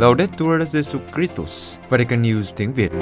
Laudetur Jesus Christus, Vatican News tiếng Việt.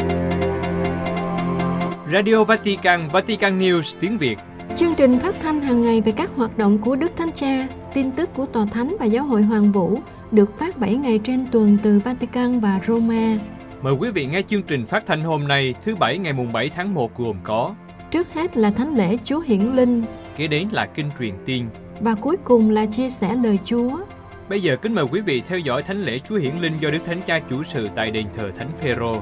Radio Vatican, Vatican News tiếng Việt. Chương trình phát thanh hàng ngày về các hoạt động của Đức Thánh Cha, tin tức của Tòa Thánh và Giáo hội Hoàng Vũ được phát 7 ngày trên tuần từ Vatican và Roma. Mời quý vị nghe chương trình phát thanh hôm nay thứ Bảy ngày mùng 7 tháng 1 gồm có Trước hết là Thánh lễ Chúa Hiển Linh Kế đến là Kinh truyền tiên và cuối cùng là chia sẻ lời Chúa. Bây giờ kính mời quý vị theo dõi Thánh lễ Chúa Hiển Linh do Đức Thánh Cha chủ sự tại đền thờ Thánh Phêrô.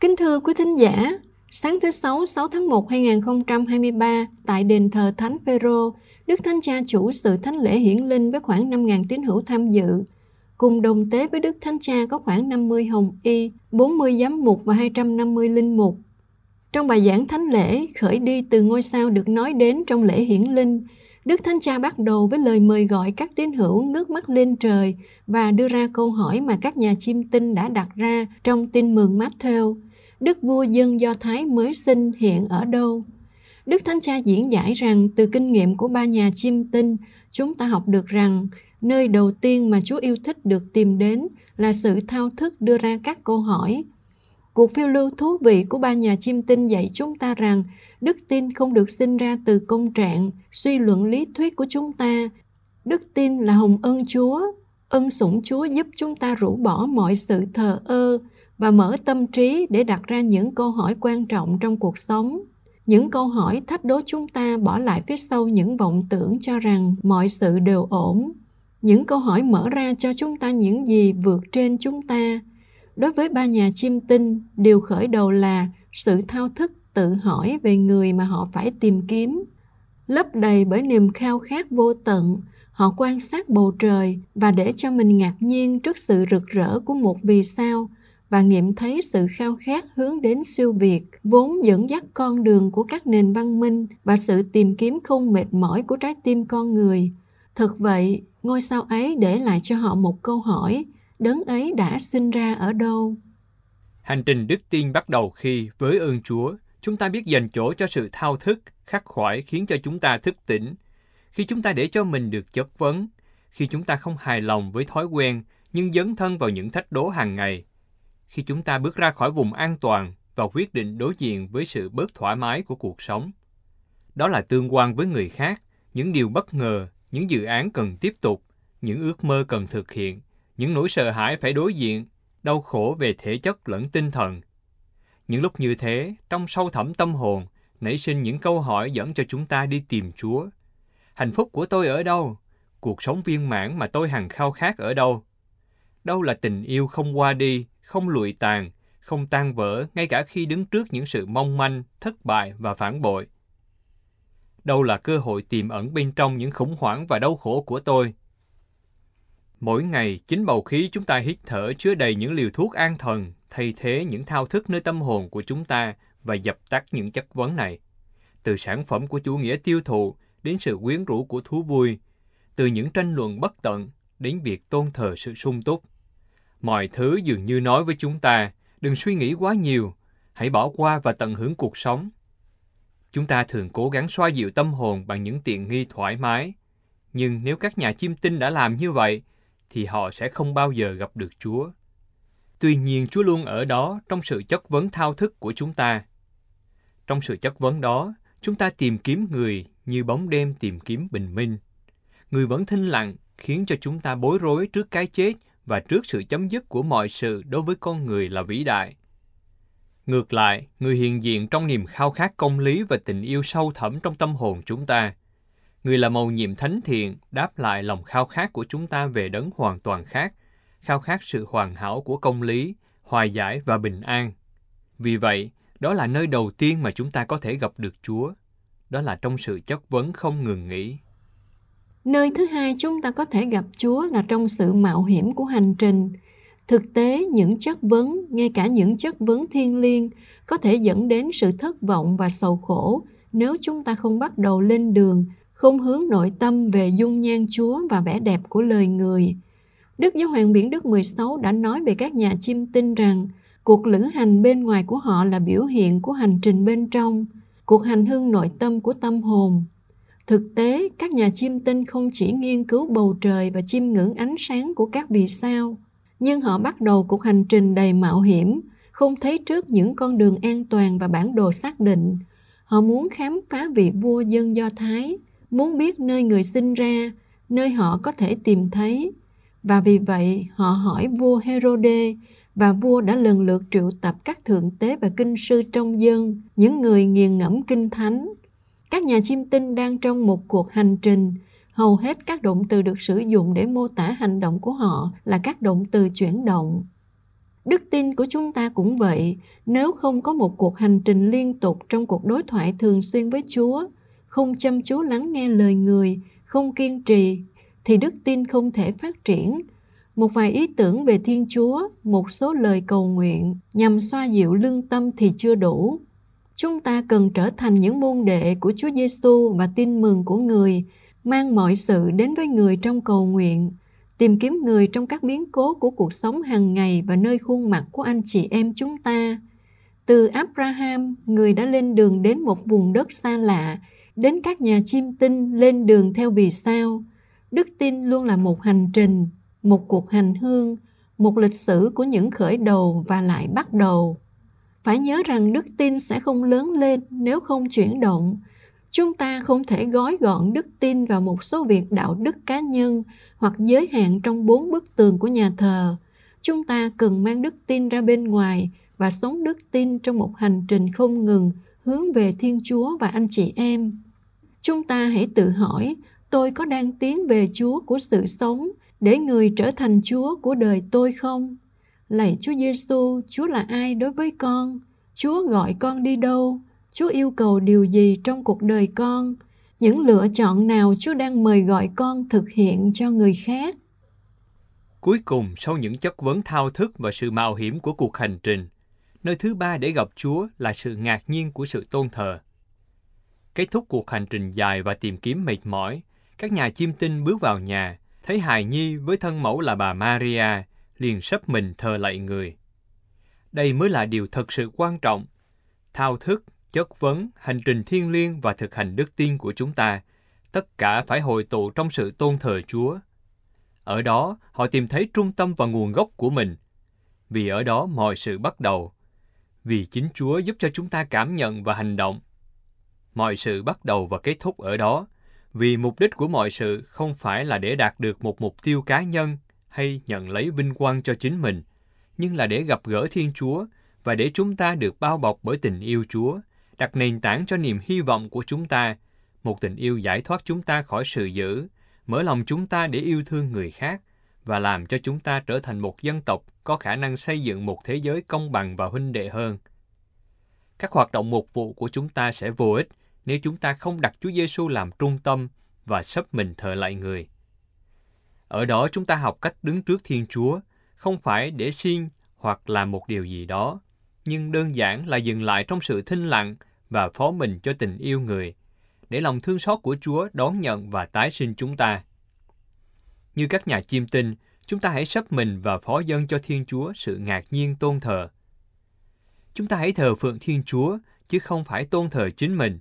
Kính thưa quý thính giả, sáng thứ Sáu 6 tháng 1 2023 tại đền thờ Thánh Phêrô, Đức Thánh Cha chủ sự Thánh lễ Hiển Linh với khoảng 5.000 tín hữu tham dự. Cùng đồng tế với Đức Thánh Cha có khoảng 50 hồng y, 40 giám mục và 250 linh mục. Trong bài giảng thánh lễ, khởi đi từ ngôi sao được nói đến trong lễ hiển linh, Đức Thánh Cha bắt đầu với lời mời gọi các tín hữu ngước mắt lên trời và đưa ra câu hỏi mà các nhà chiêm tinh đã đặt ra trong tin mừng Matthew. Đức vua dân Do Thái mới sinh hiện ở đâu? Đức Thánh Cha diễn giải rằng từ kinh nghiệm của ba nhà chiêm tinh, chúng ta học được rằng nơi đầu tiên mà Chúa yêu thích được tìm đến là sự thao thức đưa ra các câu hỏi Cuộc phiêu lưu thú vị của ba nhà chiêm tinh dạy chúng ta rằng đức tin không được sinh ra từ công trạng, suy luận lý thuyết của chúng ta. Đức tin là hồng ân Chúa. Ân sủng Chúa giúp chúng ta rũ bỏ mọi sự thờ ơ và mở tâm trí để đặt ra những câu hỏi quan trọng trong cuộc sống. Những câu hỏi thách đố chúng ta bỏ lại phía sau những vọng tưởng cho rằng mọi sự đều ổn. Những câu hỏi mở ra cho chúng ta những gì vượt trên chúng ta Đối với ba nhà chiêm tinh, điều khởi đầu là sự thao thức tự hỏi về người mà họ phải tìm kiếm. Lấp đầy bởi niềm khao khát vô tận, họ quan sát bầu trời và để cho mình ngạc nhiên trước sự rực rỡ của một vì sao và nghiệm thấy sự khao khát hướng đến siêu việt vốn dẫn dắt con đường của các nền văn minh và sự tìm kiếm không mệt mỏi của trái tim con người. Thật vậy, ngôi sao ấy để lại cho họ một câu hỏi đấng ấy đã sinh ra ở đâu. Hành trình đức tin bắt đầu khi, với ơn Chúa, chúng ta biết dành chỗ cho sự thao thức, khắc khoải khiến cho chúng ta thức tỉnh. Khi chúng ta để cho mình được chất vấn, khi chúng ta không hài lòng với thói quen nhưng dấn thân vào những thách đố hàng ngày, khi chúng ta bước ra khỏi vùng an toàn và quyết định đối diện với sự bớt thoải mái của cuộc sống. Đó là tương quan với người khác, những điều bất ngờ, những dự án cần tiếp tục, những ước mơ cần thực hiện, những nỗi sợ hãi phải đối diện, đau khổ về thể chất lẫn tinh thần. Những lúc như thế, trong sâu thẳm tâm hồn, nảy sinh những câu hỏi dẫn cho chúng ta đi tìm Chúa. Hạnh phúc của tôi ở đâu? Cuộc sống viên mãn mà tôi hằng khao khát ở đâu? Đâu là tình yêu không qua đi, không lụi tàn, không tan vỡ ngay cả khi đứng trước những sự mong manh, thất bại và phản bội? Đâu là cơ hội tiềm ẩn bên trong những khủng hoảng và đau khổ của tôi? Mỗi ngày, chính bầu khí chúng ta hít thở chứa đầy những liều thuốc an thần, thay thế những thao thức nơi tâm hồn của chúng ta và dập tắt những chất vấn này. Từ sản phẩm của chủ nghĩa tiêu thụ đến sự quyến rũ của thú vui, từ những tranh luận bất tận đến việc tôn thờ sự sung túc. Mọi thứ dường như nói với chúng ta, đừng suy nghĩ quá nhiều, hãy bỏ qua và tận hưởng cuộc sống. Chúng ta thường cố gắng xoa dịu tâm hồn bằng những tiện nghi thoải mái. Nhưng nếu các nhà chiêm tinh đã làm như vậy, thì họ sẽ không bao giờ gặp được Chúa. Tuy nhiên Chúa luôn ở đó trong sự chất vấn thao thức của chúng ta. Trong sự chất vấn đó, chúng ta tìm kiếm người như bóng đêm tìm kiếm bình minh. Người vẫn thinh lặng khiến cho chúng ta bối rối trước cái chết và trước sự chấm dứt của mọi sự đối với con người là vĩ đại. Ngược lại, người hiện diện trong niềm khao khát công lý và tình yêu sâu thẳm trong tâm hồn chúng ta. Người là mầu nhiệm thánh thiện đáp lại lòng khao khát của chúng ta về đấng hoàn toàn khác, khao khát sự hoàn hảo của công lý, hòa giải và bình an. Vì vậy, đó là nơi đầu tiên mà chúng ta có thể gặp được Chúa. Đó là trong sự chất vấn không ngừng nghỉ. Nơi thứ hai chúng ta có thể gặp Chúa là trong sự mạo hiểm của hành trình. Thực tế, những chất vấn, ngay cả những chất vấn thiên liêng, có thể dẫn đến sự thất vọng và sầu khổ nếu chúng ta không bắt đầu lên đường không hướng nội tâm về dung nhan Chúa và vẻ đẹp của lời người. Đức Giáo hoàng Biển Đức 16 đã nói về các nhà chiêm tinh rằng cuộc lữ hành bên ngoài của họ là biểu hiện của hành trình bên trong, cuộc hành hương nội tâm của tâm hồn. Thực tế, các nhà chiêm tinh không chỉ nghiên cứu bầu trời và chiêm ngưỡng ánh sáng của các vì sao, nhưng họ bắt đầu cuộc hành trình đầy mạo hiểm, không thấy trước những con đường an toàn và bản đồ xác định. Họ muốn khám phá vị vua dân Do Thái, muốn biết nơi người sinh ra, nơi họ có thể tìm thấy. Và vì vậy, họ hỏi vua Herode và vua đã lần lượt triệu tập các thượng tế và kinh sư trong dân, những người nghiền ngẫm kinh thánh. Các nhà chiêm tinh đang trong một cuộc hành trình, hầu hết các động từ được sử dụng để mô tả hành động của họ là các động từ chuyển động. Đức tin của chúng ta cũng vậy, nếu không có một cuộc hành trình liên tục trong cuộc đối thoại thường xuyên với Chúa, không chăm chú lắng nghe lời người, không kiên trì, thì đức tin không thể phát triển. Một vài ý tưởng về Thiên Chúa, một số lời cầu nguyện nhằm xoa dịu lương tâm thì chưa đủ. Chúng ta cần trở thành những môn đệ của Chúa Giêsu và tin mừng của người, mang mọi sự đến với người trong cầu nguyện, tìm kiếm người trong các biến cố của cuộc sống hàng ngày và nơi khuôn mặt của anh chị em chúng ta. Từ Abraham, người đã lên đường đến một vùng đất xa lạ, đến các nhà chiêm tinh lên đường theo vì sao. Đức tin luôn là một hành trình, một cuộc hành hương, một lịch sử của những khởi đầu và lại bắt đầu. Phải nhớ rằng đức tin sẽ không lớn lên nếu không chuyển động, chúng ta không thể gói gọn đức tin vào một số việc đạo đức cá nhân hoặc giới hạn trong bốn bức tường của nhà thờ chúng ta cần mang đức tin ra bên ngoài và sống đức tin trong một hành trình không ngừng hướng về thiên chúa và anh chị em chúng ta hãy tự hỏi tôi có đang tiến về chúa của sự sống để người trở thành chúa của đời tôi không lạy chúa giêsu chúa là ai đối với con chúa gọi con đi đâu Chúa yêu cầu điều gì trong cuộc đời con? Những lựa chọn nào Chúa đang mời gọi con thực hiện cho người khác? Cuối cùng, sau những chất vấn thao thức và sự mạo hiểm của cuộc hành trình, nơi thứ ba để gặp Chúa là sự ngạc nhiên của sự tôn thờ. Kết thúc cuộc hành trình dài và tìm kiếm mệt mỏi, các nhà chiêm tinh bước vào nhà, thấy hài nhi với thân mẫu là bà Maria, liền sắp mình thờ lạy người. Đây mới là điều thật sự quan trọng. Thao thức chất vấn, hành trình thiên liêng và thực hành đức tin của chúng ta, tất cả phải hội tụ trong sự tôn thờ Chúa. Ở đó, họ tìm thấy trung tâm và nguồn gốc của mình. Vì ở đó mọi sự bắt đầu. Vì chính Chúa giúp cho chúng ta cảm nhận và hành động. Mọi sự bắt đầu và kết thúc ở đó, vì mục đích của mọi sự không phải là để đạt được một mục tiêu cá nhân hay nhận lấy vinh quang cho chính mình, nhưng là để gặp gỡ Thiên Chúa và để chúng ta được bao bọc bởi tình yêu Chúa đặt nền tảng cho niềm hy vọng của chúng ta, một tình yêu giải thoát chúng ta khỏi sự dữ, mở lòng chúng ta để yêu thương người khác và làm cho chúng ta trở thành một dân tộc có khả năng xây dựng một thế giới công bằng và huynh đệ hơn. Các hoạt động mục vụ của chúng ta sẽ vô ích nếu chúng ta không đặt Chúa Giêsu làm trung tâm và sắp mình thờ lại người. Ở đó chúng ta học cách đứng trước Thiên Chúa, không phải để xin hoặc làm một điều gì đó, nhưng đơn giản là dừng lại trong sự thinh lặng và phó mình cho tình yêu người, để lòng thương xót của Chúa đón nhận và tái sinh chúng ta. Như các nhà chiêm tinh, chúng ta hãy sắp mình và phó dân cho Thiên Chúa sự ngạc nhiên tôn thờ. Chúng ta hãy thờ phượng Thiên Chúa, chứ không phải tôn thờ chính mình.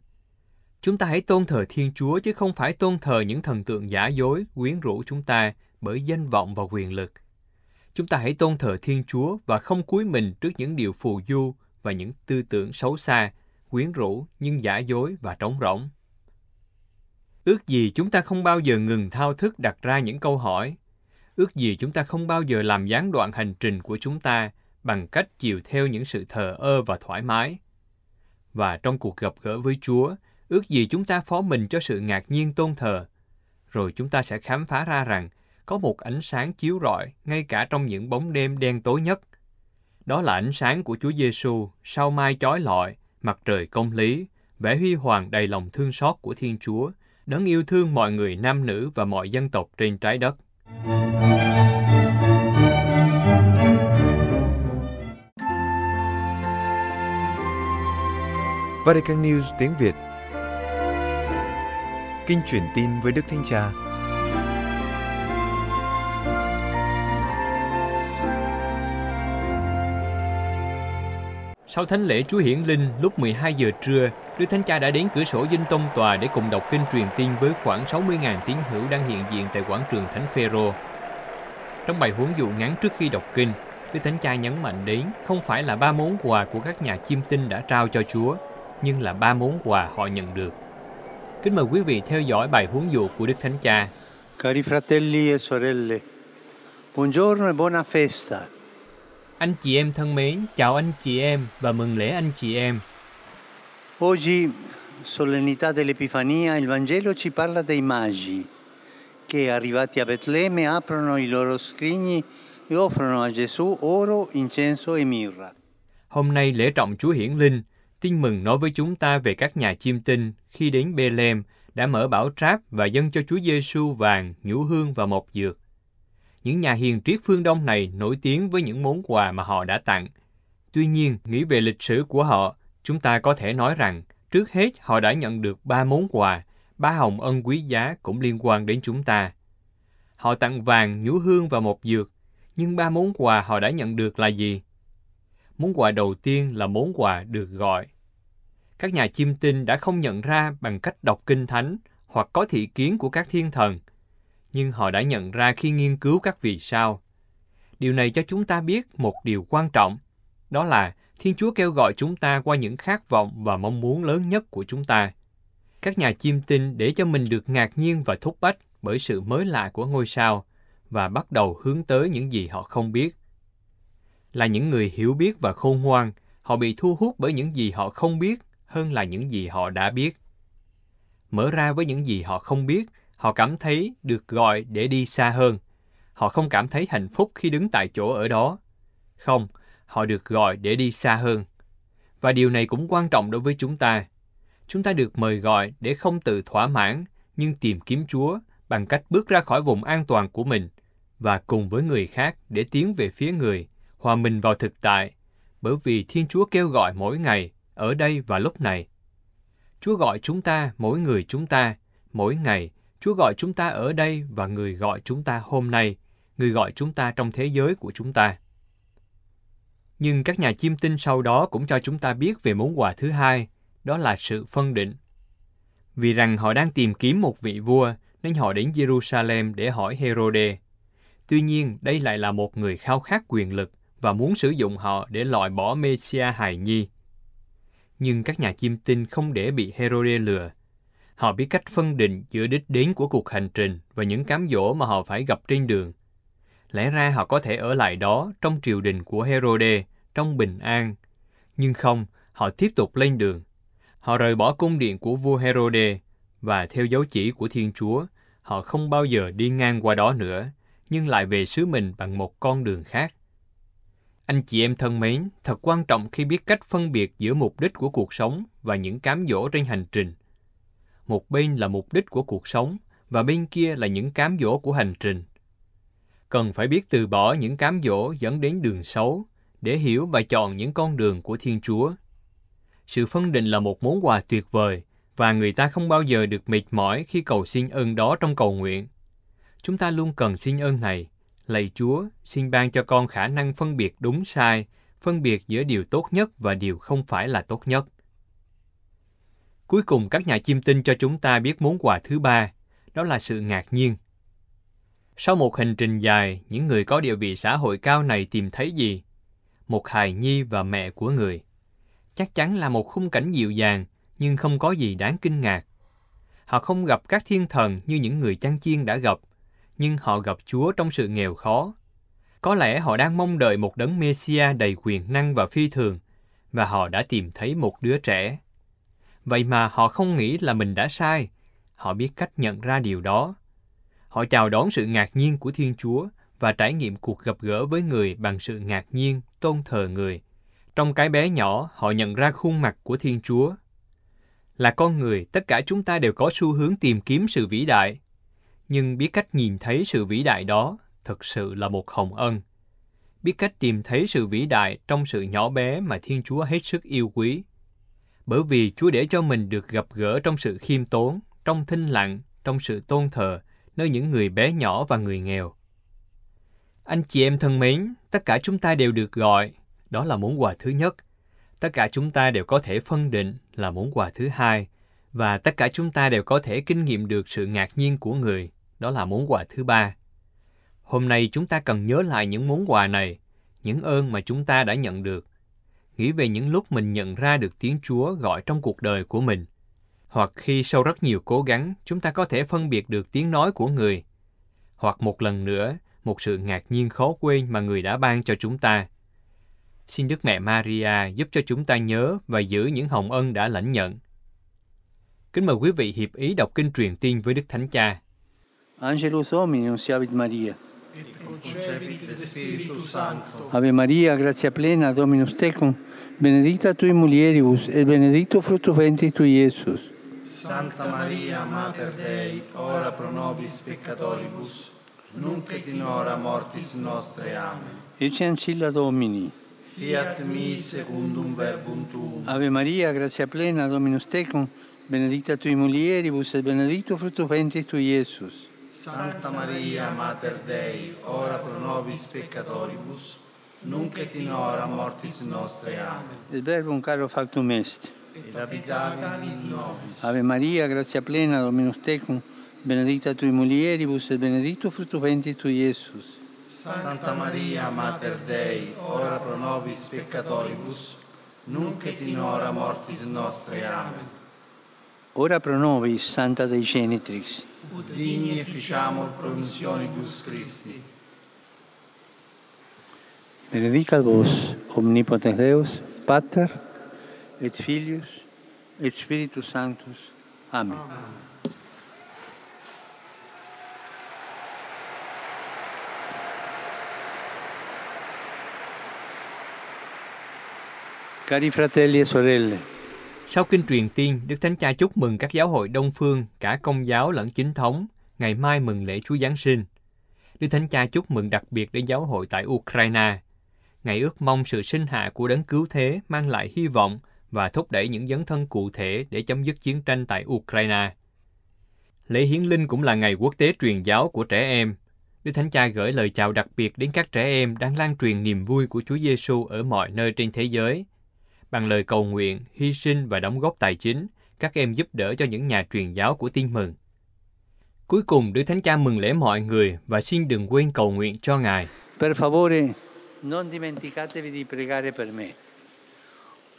Chúng ta hãy tôn thờ Thiên Chúa, chứ không phải tôn thờ những thần tượng giả dối, quyến rũ chúng ta bởi danh vọng và quyền lực. Chúng ta hãy tôn thờ Thiên Chúa và không cúi mình trước những điều phù du và những tư tưởng xấu xa quyến rũ nhưng giả dối và trống rỗng. Ước gì chúng ta không bao giờ ngừng thao thức đặt ra những câu hỏi. Ước gì chúng ta không bao giờ làm gián đoạn hành trình của chúng ta bằng cách chiều theo những sự thờ ơ và thoải mái. Và trong cuộc gặp gỡ với Chúa, ước gì chúng ta phó mình cho sự ngạc nhiên tôn thờ. Rồi chúng ta sẽ khám phá ra rằng có một ánh sáng chiếu rọi ngay cả trong những bóng đêm đen tối nhất. Đó là ánh sáng của Chúa Giêsu sau mai chói lọi mặt trời công lý, vẻ huy hoàng đầy lòng thương xót của Thiên Chúa, đấng yêu thương mọi người nam nữ và mọi dân tộc trên trái đất. Vatican News tiếng Việt Kinh truyền tin với Đức Thánh Cha Sau thánh lễ Chúa Hiển Linh lúc 12 giờ trưa, Đức Thánh Cha đã đến cửa sổ dinh tông tòa để cùng đọc kinh truyền tin với khoảng 60.000 tín hữu đang hiện diện tại quảng trường Thánh Phêrô. Trong bài huấn dụ ngắn trước khi đọc kinh, Đức Thánh Cha nhấn mạnh đến không phải là ba món quà của các nhà chiêm tinh đã trao cho Chúa, nhưng là ba món quà họ nhận được. Kính mời quý vị theo dõi bài huấn dụ của Đức Thánh Cha. Cari fratelli e sorelle, buongiorno e buona festa. Anh chị em thân mến, chào anh chị em và mừng lễ anh chị em. Oggi, solennità dell'Epifania, il Vangelo ci parla dei magi che arrivati a Betlemme aprono i loro scrigni e offrono a Gesù oro, incenso e mirra. Hôm nay lễ trọng Chúa Hiển Linh, tin mừng nói với chúng ta về các nhà chiêm tinh khi đến Bethlehem đã mở bảo tráp và dâng cho Chúa Giêsu vàng, nhũ hương và mộc dược. Những nhà hiền triết phương Đông này nổi tiếng với những món quà mà họ đã tặng. Tuy nhiên, nghĩ về lịch sử của họ, chúng ta có thể nói rằng trước hết họ đã nhận được ba món quà, ba hồng ân quý giá cũng liên quan đến chúng ta. Họ tặng vàng, nhũ hương và mộc dược, nhưng ba món quà họ đã nhận được là gì? Món quà đầu tiên là món quà được gọi. Các nhà chiêm tinh đã không nhận ra bằng cách đọc kinh thánh hoặc có thị kiến của các thiên thần, nhưng họ đã nhận ra khi nghiên cứu các vì sao. Điều này cho chúng ta biết một điều quan trọng, đó là Thiên Chúa kêu gọi chúng ta qua những khát vọng và mong muốn lớn nhất của chúng ta. Các nhà chiêm tinh để cho mình được ngạc nhiên và thúc bách bởi sự mới lạ của ngôi sao và bắt đầu hướng tới những gì họ không biết. Là những người hiểu biết và khôn ngoan, họ bị thu hút bởi những gì họ không biết hơn là những gì họ đã biết. Mở ra với những gì họ không biết, họ cảm thấy được gọi để đi xa hơn. Họ không cảm thấy hạnh phúc khi đứng tại chỗ ở đó. Không, họ được gọi để đi xa hơn. Và điều này cũng quan trọng đối với chúng ta. Chúng ta được mời gọi để không tự thỏa mãn, nhưng tìm kiếm Chúa bằng cách bước ra khỏi vùng an toàn của mình và cùng với người khác để tiến về phía người, hòa mình vào thực tại, bởi vì Thiên Chúa kêu gọi mỗi ngày, ở đây và lúc này. Chúa gọi chúng ta, mỗi người chúng ta, mỗi ngày, Chúa gọi chúng ta ở đây và người gọi chúng ta hôm nay, người gọi chúng ta trong thế giới của chúng ta. Nhưng các nhà chiêm tinh sau đó cũng cho chúng ta biết về món quà thứ hai, đó là sự phân định. Vì rằng họ đang tìm kiếm một vị vua, nên họ đến Jerusalem để hỏi Herode. Tuy nhiên, đây lại là một người khao khát quyền lực và muốn sử dụng họ để loại bỏ Messiah hài nhi. Nhưng các nhà chiêm tinh không để bị Herode lừa. Họ biết cách phân định giữa đích đến của cuộc hành trình và những cám dỗ mà họ phải gặp trên đường. Lẽ ra họ có thể ở lại đó trong triều đình của Herode, trong bình an. Nhưng không, họ tiếp tục lên đường. Họ rời bỏ cung điện của vua Herode và theo dấu chỉ của Thiên Chúa, họ không bao giờ đi ngang qua đó nữa, nhưng lại về xứ mình bằng một con đường khác. Anh chị em thân mến, thật quan trọng khi biết cách phân biệt giữa mục đích của cuộc sống và những cám dỗ trên hành trình. Một bên là mục đích của cuộc sống và bên kia là những cám dỗ của hành trình. Cần phải biết từ bỏ những cám dỗ dẫn đến đường xấu để hiểu và chọn những con đường của Thiên Chúa. Sự phân định là một món quà tuyệt vời và người ta không bao giờ được mệt mỏi khi cầu xin ơn đó trong cầu nguyện. Chúng ta luôn cần xin ơn này. Lạy Chúa, xin ban cho con khả năng phân biệt đúng sai, phân biệt giữa điều tốt nhất và điều không phải là tốt nhất. Cuối cùng các nhà chiêm tinh cho chúng ta biết món quà thứ ba, đó là sự ngạc nhiên. Sau một hành trình dài, những người có địa vị xã hội cao này tìm thấy gì? Một hài nhi và mẹ của người. Chắc chắn là một khung cảnh dịu dàng, nhưng không có gì đáng kinh ngạc. Họ không gặp các thiên thần như những người chăn chiên đã gặp, nhưng họ gặp Chúa trong sự nghèo khó. Có lẽ họ đang mong đợi một đấng Messia đầy quyền năng và phi thường, và họ đã tìm thấy một đứa trẻ. Vậy mà họ không nghĩ là mình đã sai. Họ biết cách nhận ra điều đó. Họ chào đón sự ngạc nhiên của Thiên Chúa và trải nghiệm cuộc gặp gỡ với người bằng sự ngạc nhiên, tôn thờ người. Trong cái bé nhỏ, họ nhận ra khuôn mặt của Thiên Chúa. Là con người, tất cả chúng ta đều có xu hướng tìm kiếm sự vĩ đại. Nhưng biết cách nhìn thấy sự vĩ đại đó thực sự là một hồng ân. Biết cách tìm thấy sự vĩ đại trong sự nhỏ bé mà Thiên Chúa hết sức yêu quý. Bởi vì Chúa để cho mình được gặp gỡ trong sự khiêm tốn, trong thinh lặng, trong sự tôn thờ, nơi những người bé nhỏ và người nghèo. Anh chị em thân mến, tất cả chúng ta đều được gọi, đó là món quà thứ nhất. Tất cả chúng ta đều có thể phân định là món quà thứ hai, và tất cả chúng ta đều có thể kinh nghiệm được sự ngạc nhiên của người, đó là món quà thứ ba. Hôm nay chúng ta cần nhớ lại những món quà này, những ơn mà chúng ta đã nhận được. Nghĩ về những lúc mình nhận ra được tiếng Chúa gọi trong cuộc đời của mình. Hoặc khi sau rất nhiều cố gắng, chúng ta có thể phân biệt được tiếng nói của người. Hoặc một lần nữa, một sự ngạc nhiên khó quên mà người đã ban cho chúng ta. Xin Đức Mẹ Maria giúp cho chúng ta nhớ và giữ những hồng ân đã lãnh nhận. Kính mời quý vị hiệp ý đọc kinh truyền tiên với Đức Thánh Cha. Angelus Dominus Siavit Maria. et concepit Spiritus Sancto. Ave Maria, gratia plena, Dominus tecum, benedicta tui mulieribus, et benedictus fructus ventris tui, Iesus. Santa Maria, Mater Dei, ora pro nobis peccatoribus, nunc et in hora mortis nostre. Amen. Ecce ancilla Domini. Fiat mi secundum verbum tuum. Ave Maria, gratia plena, Dominus tecum, benedicta tui mulieribus, et benedictus fructus ventris tui, Iesus. Santa Maria, Mater Dei, ora pro nobis peccatoribus, nunc et in hora mortis nostre. Amen. Et verbum caro factum est. Et habitavit in nobis. Ave Maria, gratia plena, Dominus tecum, benedicta tui mulieribus, et benedictus fructus ventris tui, Iesus. Santa Maria, Mater Dei, ora pro nobis peccatoribus, nunc et in hora mortis nostre. Amen. Ora pro nobis, Santa Dei Genitrix. Ut digni efficiamur promissionibus Christi. Benedicat vos, omnipotens Deus, Pater, et Filius, et Spiritus Sanctus. Amen. Cari fratelli e sorelle, Sau kinh truyền tiên, Đức Thánh Cha chúc mừng các giáo hội Đông Phương, cả công giáo lẫn chính thống, ngày mai mừng lễ Chúa Giáng sinh. Đức Thánh Cha chúc mừng đặc biệt đến giáo hội tại Ukraine. ngày ước mong sự sinh hạ của đấng cứu thế mang lại hy vọng và thúc đẩy những dấn thân cụ thể để chấm dứt chiến tranh tại Ukraine. Lễ hiến linh cũng là ngày quốc tế truyền giáo của trẻ em. Đức Thánh Cha gửi lời chào đặc biệt đến các trẻ em đang lan truyền niềm vui của Chúa Giêsu ở mọi nơi trên thế giới. Bằng lời cầu nguyện, hy sinh và đóng góp tài chính, các em giúp đỡ cho những nhà truyền giáo của tin mừng. Cuối cùng, Đức Thánh Cha mừng lễ mọi người và xin đừng quên cầu nguyện cho Ngài. per favore non dimenticatevi di pregare per me.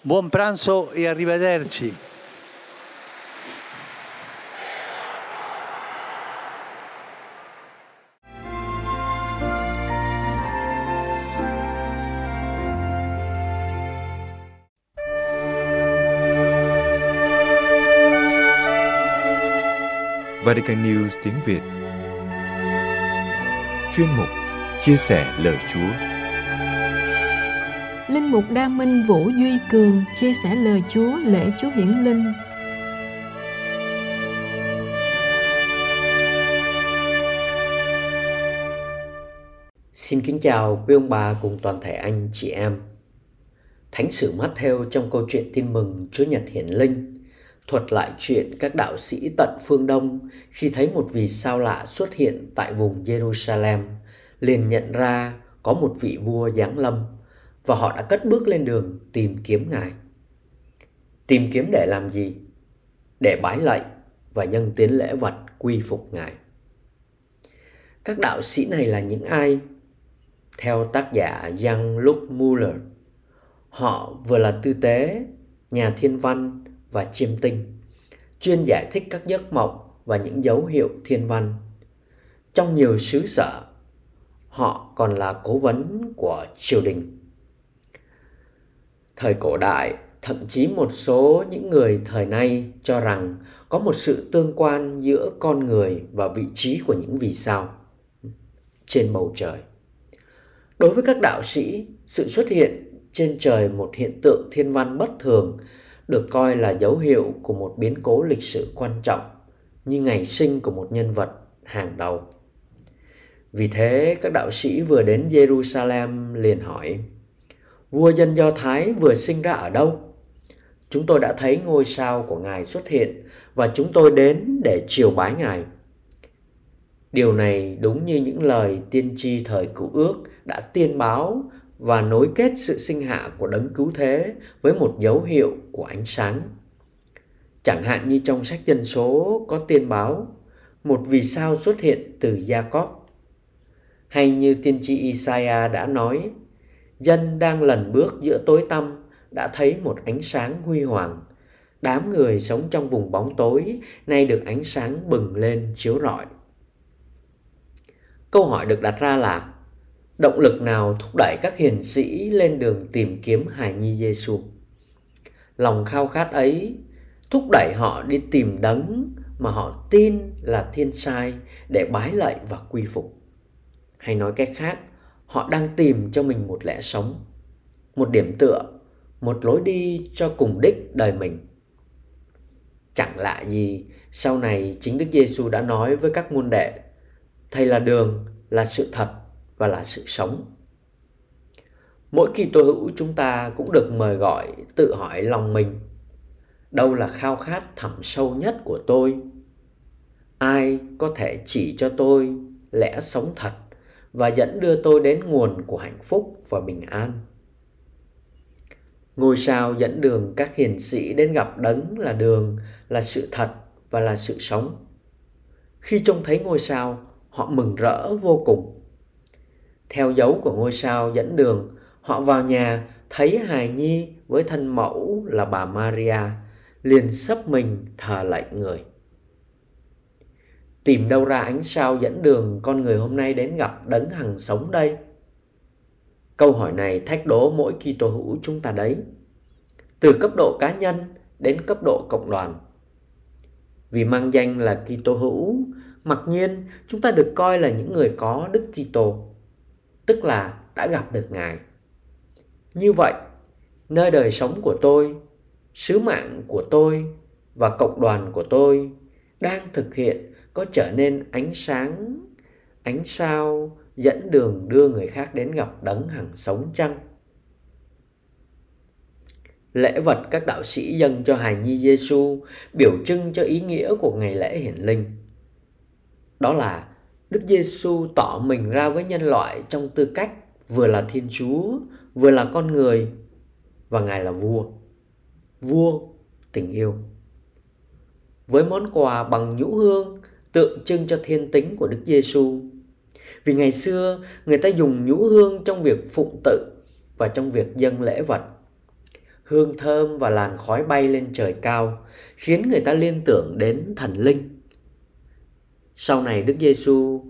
Buon pranzo e arrivederci. Vatican News tiếng Việt Chuyên mục Chia sẻ lời Chúa Linh mục Đa Minh Vũ Duy Cường chia sẻ lời Chúa lễ Chúa Hiển Linh. Xin kính chào quý ông bà cùng toàn thể anh chị em. Thánh sử Matthew trong câu chuyện tin mừng Chúa Nhật Hiển Linh thuật lại chuyện các đạo sĩ tận phương Đông khi thấy một vì sao lạ xuất hiện tại vùng Jerusalem, liền nhận ra có một vị vua giáng lâm và họ đã cất bước lên đường tìm kiếm ngài. Tìm kiếm để làm gì? Để bái lạy và nhân tiến lễ vật quy phục ngài. Các đạo sĩ này là những ai? Theo tác giả Jean-Luc Muller, họ vừa là tư tế, nhà thiên văn và chiêm tinh, chuyên giải thích các giấc mộng và những dấu hiệu thiên văn. Trong nhiều xứ sở, họ còn là cố vấn của triều đình. Thời cổ đại, thậm chí một số những người thời nay cho rằng có một sự tương quan giữa con người và vị trí của những vì sao trên bầu trời. Đối với các đạo sĩ, sự xuất hiện trên trời một hiện tượng thiên văn bất thường được coi là dấu hiệu của một biến cố lịch sử quan trọng như ngày sinh của một nhân vật hàng đầu. Vì thế, các đạo sĩ vừa đến Jerusalem liền hỏi, vua dân Do Thái vừa sinh ra ở đâu? Chúng tôi đã thấy ngôi sao của Ngài xuất hiện và chúng tôi đến để triều bái Ngài. Điều này đúng như những lời tiên tri thời cựu ước đã tiên báo và nối kết sự sinh hạ của đấng cứu thế với một dấu hiệu của ánh sáng. Chẳng hạn như trong sách dân số có tiên báo một vì sao xuất hiện từ Jacob. Hay như tiên tri Isaiah đã nói, dân đang lần bước giữa tối tăm đã thấy một ánh sáng huy hoàng. Đám người sống trong vùng bóng tối nay được ánh sáng bừng lên chiếu rọi. Câu hỏi được đặt ra là động lực nào thúc đẩy các hiền sĩ lên đường tìm kiếm hài nhi Giêsu? Lòng khao khát ấy thúc đẩy họ đi tìm đấng mà họ tin là thiên sai để bái lạy và quy phục. Hay nói cách khác, họ đang tìm cho mình một lẽ sống, một điểm tựa, một lối đi cho cùng đích đời mình. Chẳng lạ gì, sau này chính Đức Giêsu đã nói với các môn đệ, Thầy là đường, là sự thật và là sự sống. Mỗi kỳ tôi hữu chúng ta cũng được mời gọi, tự hỏi lòng mình, đâu là khao khát thẳm sâu nhất của tôi? Ai có thể chỉ cho tôi lẽ sống thật và dẫn đưa tôi đến nguồn của hạnh phúc và bình an? Ngôi sao dẫn đường các hiền sĩ đến gặp đấng là đường, là sự thật và là sự sống. Khi trông thấy ngôi sao, họ mừng rỡ vô cùng theo dấu của ngôi sao dẫn đường. Họ vào nhà, thấy hài nhi với thân mẫu là bà maria, liền sấp mình thờ lạy người. Tìm đâu ra ánh sao dẫn đường con người hôm nay đến gặp đấng hằng sống đây? Câu hỏi này thách đố mỗi Kitô hữu chúng ta đấy. Từ cấp độ cá nhân đến cấp độ cộng đoàn. Vì mang danh là Kitô hữu, mặc nhiên chúng ta được coi là những người có đức Kitô tức là đã gặp được ngài. Như vậy, nơi đời sống của tôi, sứ mạng của tôi và cộng đoàn của tôi đang thực hiện có trở nên ánh sáng, ánh sao dẫn đường đưa người khác đến gặp đấng hằng sống chăng? Lễ vật các đạo sĩ dâng cho hài nhi Giêsu biểu trưng cho ý nghĩa của ngày lễ hiển linh. Đó là Đức Giêsu tỏ mình ra với nhân loại trong tư cách vừa là Thiên Chúa, vừa là con người và Ngài là vua vua tình yêu với món quà bằng nhũ hương tượng trưng cho thiên tính của Đức Giêsu. Vì ngày xưa người ta dùng nhũ hương trong việc phụng tự và trong việc dâng lễ vật. Hương thơm và làn khói bay lên trời cao khiến người ta liên tưởng đến thần linh. Sau này Đức Giêsu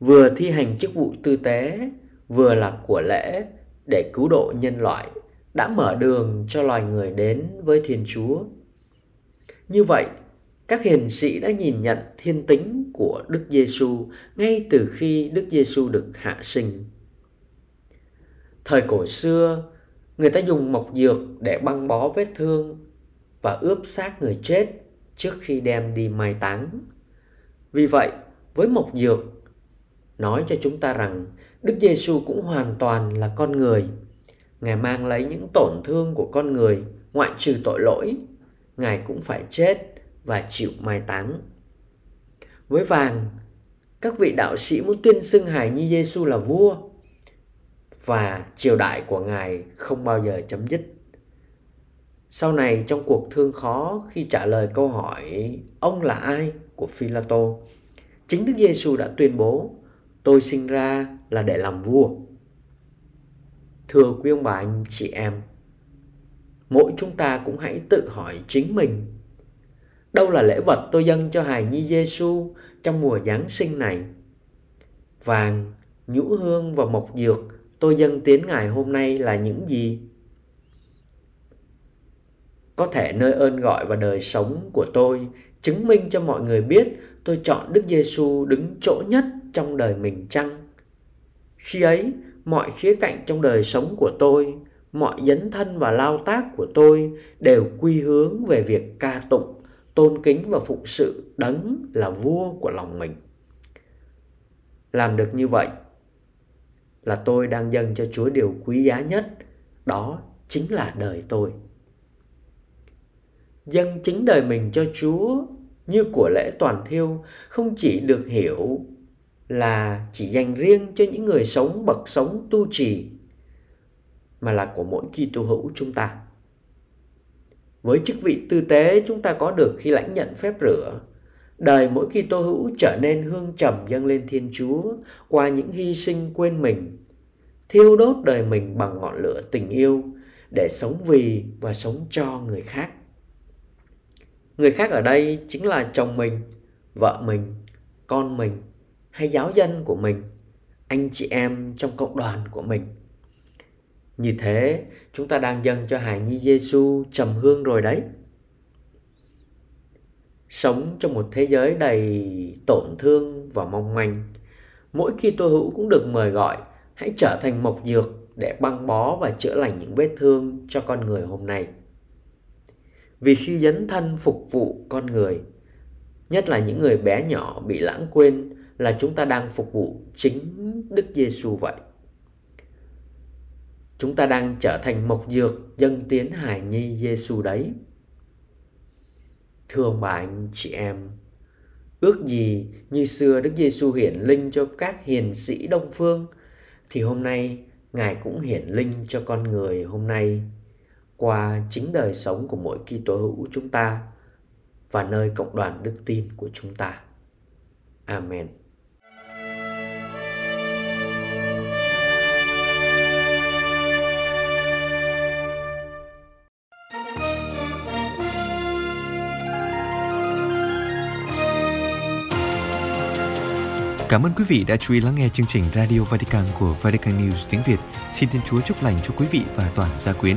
vừa thi hành chức vụ tư tế, vừa là của lễ để cứu độ nhân loại đã mở đường cho loài người đến với Thiên Chúa. Như vậy, các hiền sĩ đã nhìn nhận thiên tính của Đức Giêsu ngay từ khi Đức Giêsu được hạ sinh. Thời cổ xưa, người ta dùng mộc dược để băng bó vết thương và ướp xác người chết trước khi đem đi mai táng. Vì vậy, với mộc dược nói cho chúng ta rằng Đức Giêsu cũng hoàn toàn là con người Ngài mang lấy những tổn thương của con người, ngoại trừ tội lỗi, Ngài cũng phải chết và chịu mai táng. Với vàng, các vị đạo sĩ muốn tuyên xưng hài nhi Giêsu là vua và triều đại của Ngài không bao giờ chấm dứt. Sau này trong cuộc thương khó khi trả lời câu hỏi ông là ai của Phila tô chính Đức Giêsu đã tuyên bố tôi sinh ra là để làm vua. Thưa quý ông bà anh chị em, mỗi chúng ta cũng hãy tự hỏi chính mình. Đâu là lễ vật tôi dâng cho hài nhi Giêsu trong mùa Giáng sinh này? Vàng, nhũ hương và mộc dược tôi dâng tiến ngài hôm nay là những gì? Có thể nơi ơn gọi và đời sống của tôi chứng minh cho mọi người biết tôi chọn Đức Giêsu đứng chỗ nhất trong đời mình chăng? Khi ấy, mọi khía cạnh trong đời sống của tôi mọi dấn thân và lao tác của tôi đều quy hướng về việc ca tụng tôn kính và phụng sự đấng là vua của lòng mình làm được như vậy là tôi đang dâng cho chúa điều quý giá nhất đó chính là đời tôi dâng chính đời mình cho chúa như của lễ toàn thiêu không chỉ được hiểu là chỉ dành riêng cho những người sống bậc sống tu trì mà là của mỗi Kitô hữu chúng ta. Với chức vị tư tế chúng ta có được khi lãnh nhận phép rửa, đời mỗi Kitô hữu trở nên hương trầm dâng lên Thiên Chúa qua những hy sinh quên mình, thiêu đốt đời mình bằng ngọn lửa tình yêu để sống vì và sống cho người khác. Người khác ở đây chính là chồng mình, vợ mình, con mình hay giáo dân của mình, anh chị em trong cộng đoàn của mình. Như thế, chúng ta đang dâng cho hài nhi Giêsu trầm hương rồi đấy. Sống trong một thế giới đầy tổn thương và mong manh, mỗi khi tôi hữu cũng được mời gọi hãy trở thành mộc dược để băng bó và chữa lành những vết thương cho con người hôm nay. Vì khi dấn thân phục vụ con người, nhất là những người bé nhỏ bị lãng quên là chúng ta đang phục vụ chính Đức Giêsu vậy. Chúng ta đang trở thành mộc dược dân tiến hài nhi Giêsu đấy. Thưa ông bà anh chị em, ước gì như xưa Đức Giêsu hiển linh cho các hiền sĩ Đông phương thì hôm nay Ngài cũng hiển linh cho con người hôm nay qua chính đời sống của mỗi Kitô hữu chúng ta và nơi cộng đoàn đức tin của chúng ta. Amen. Cảm ơn quý vị đã chú ý lắng nghe chương trình Radio Vatican của Vatican News tiếng Việt. Xin Thiên Chúa chúc lành cho quý vị và toàn gia quyến.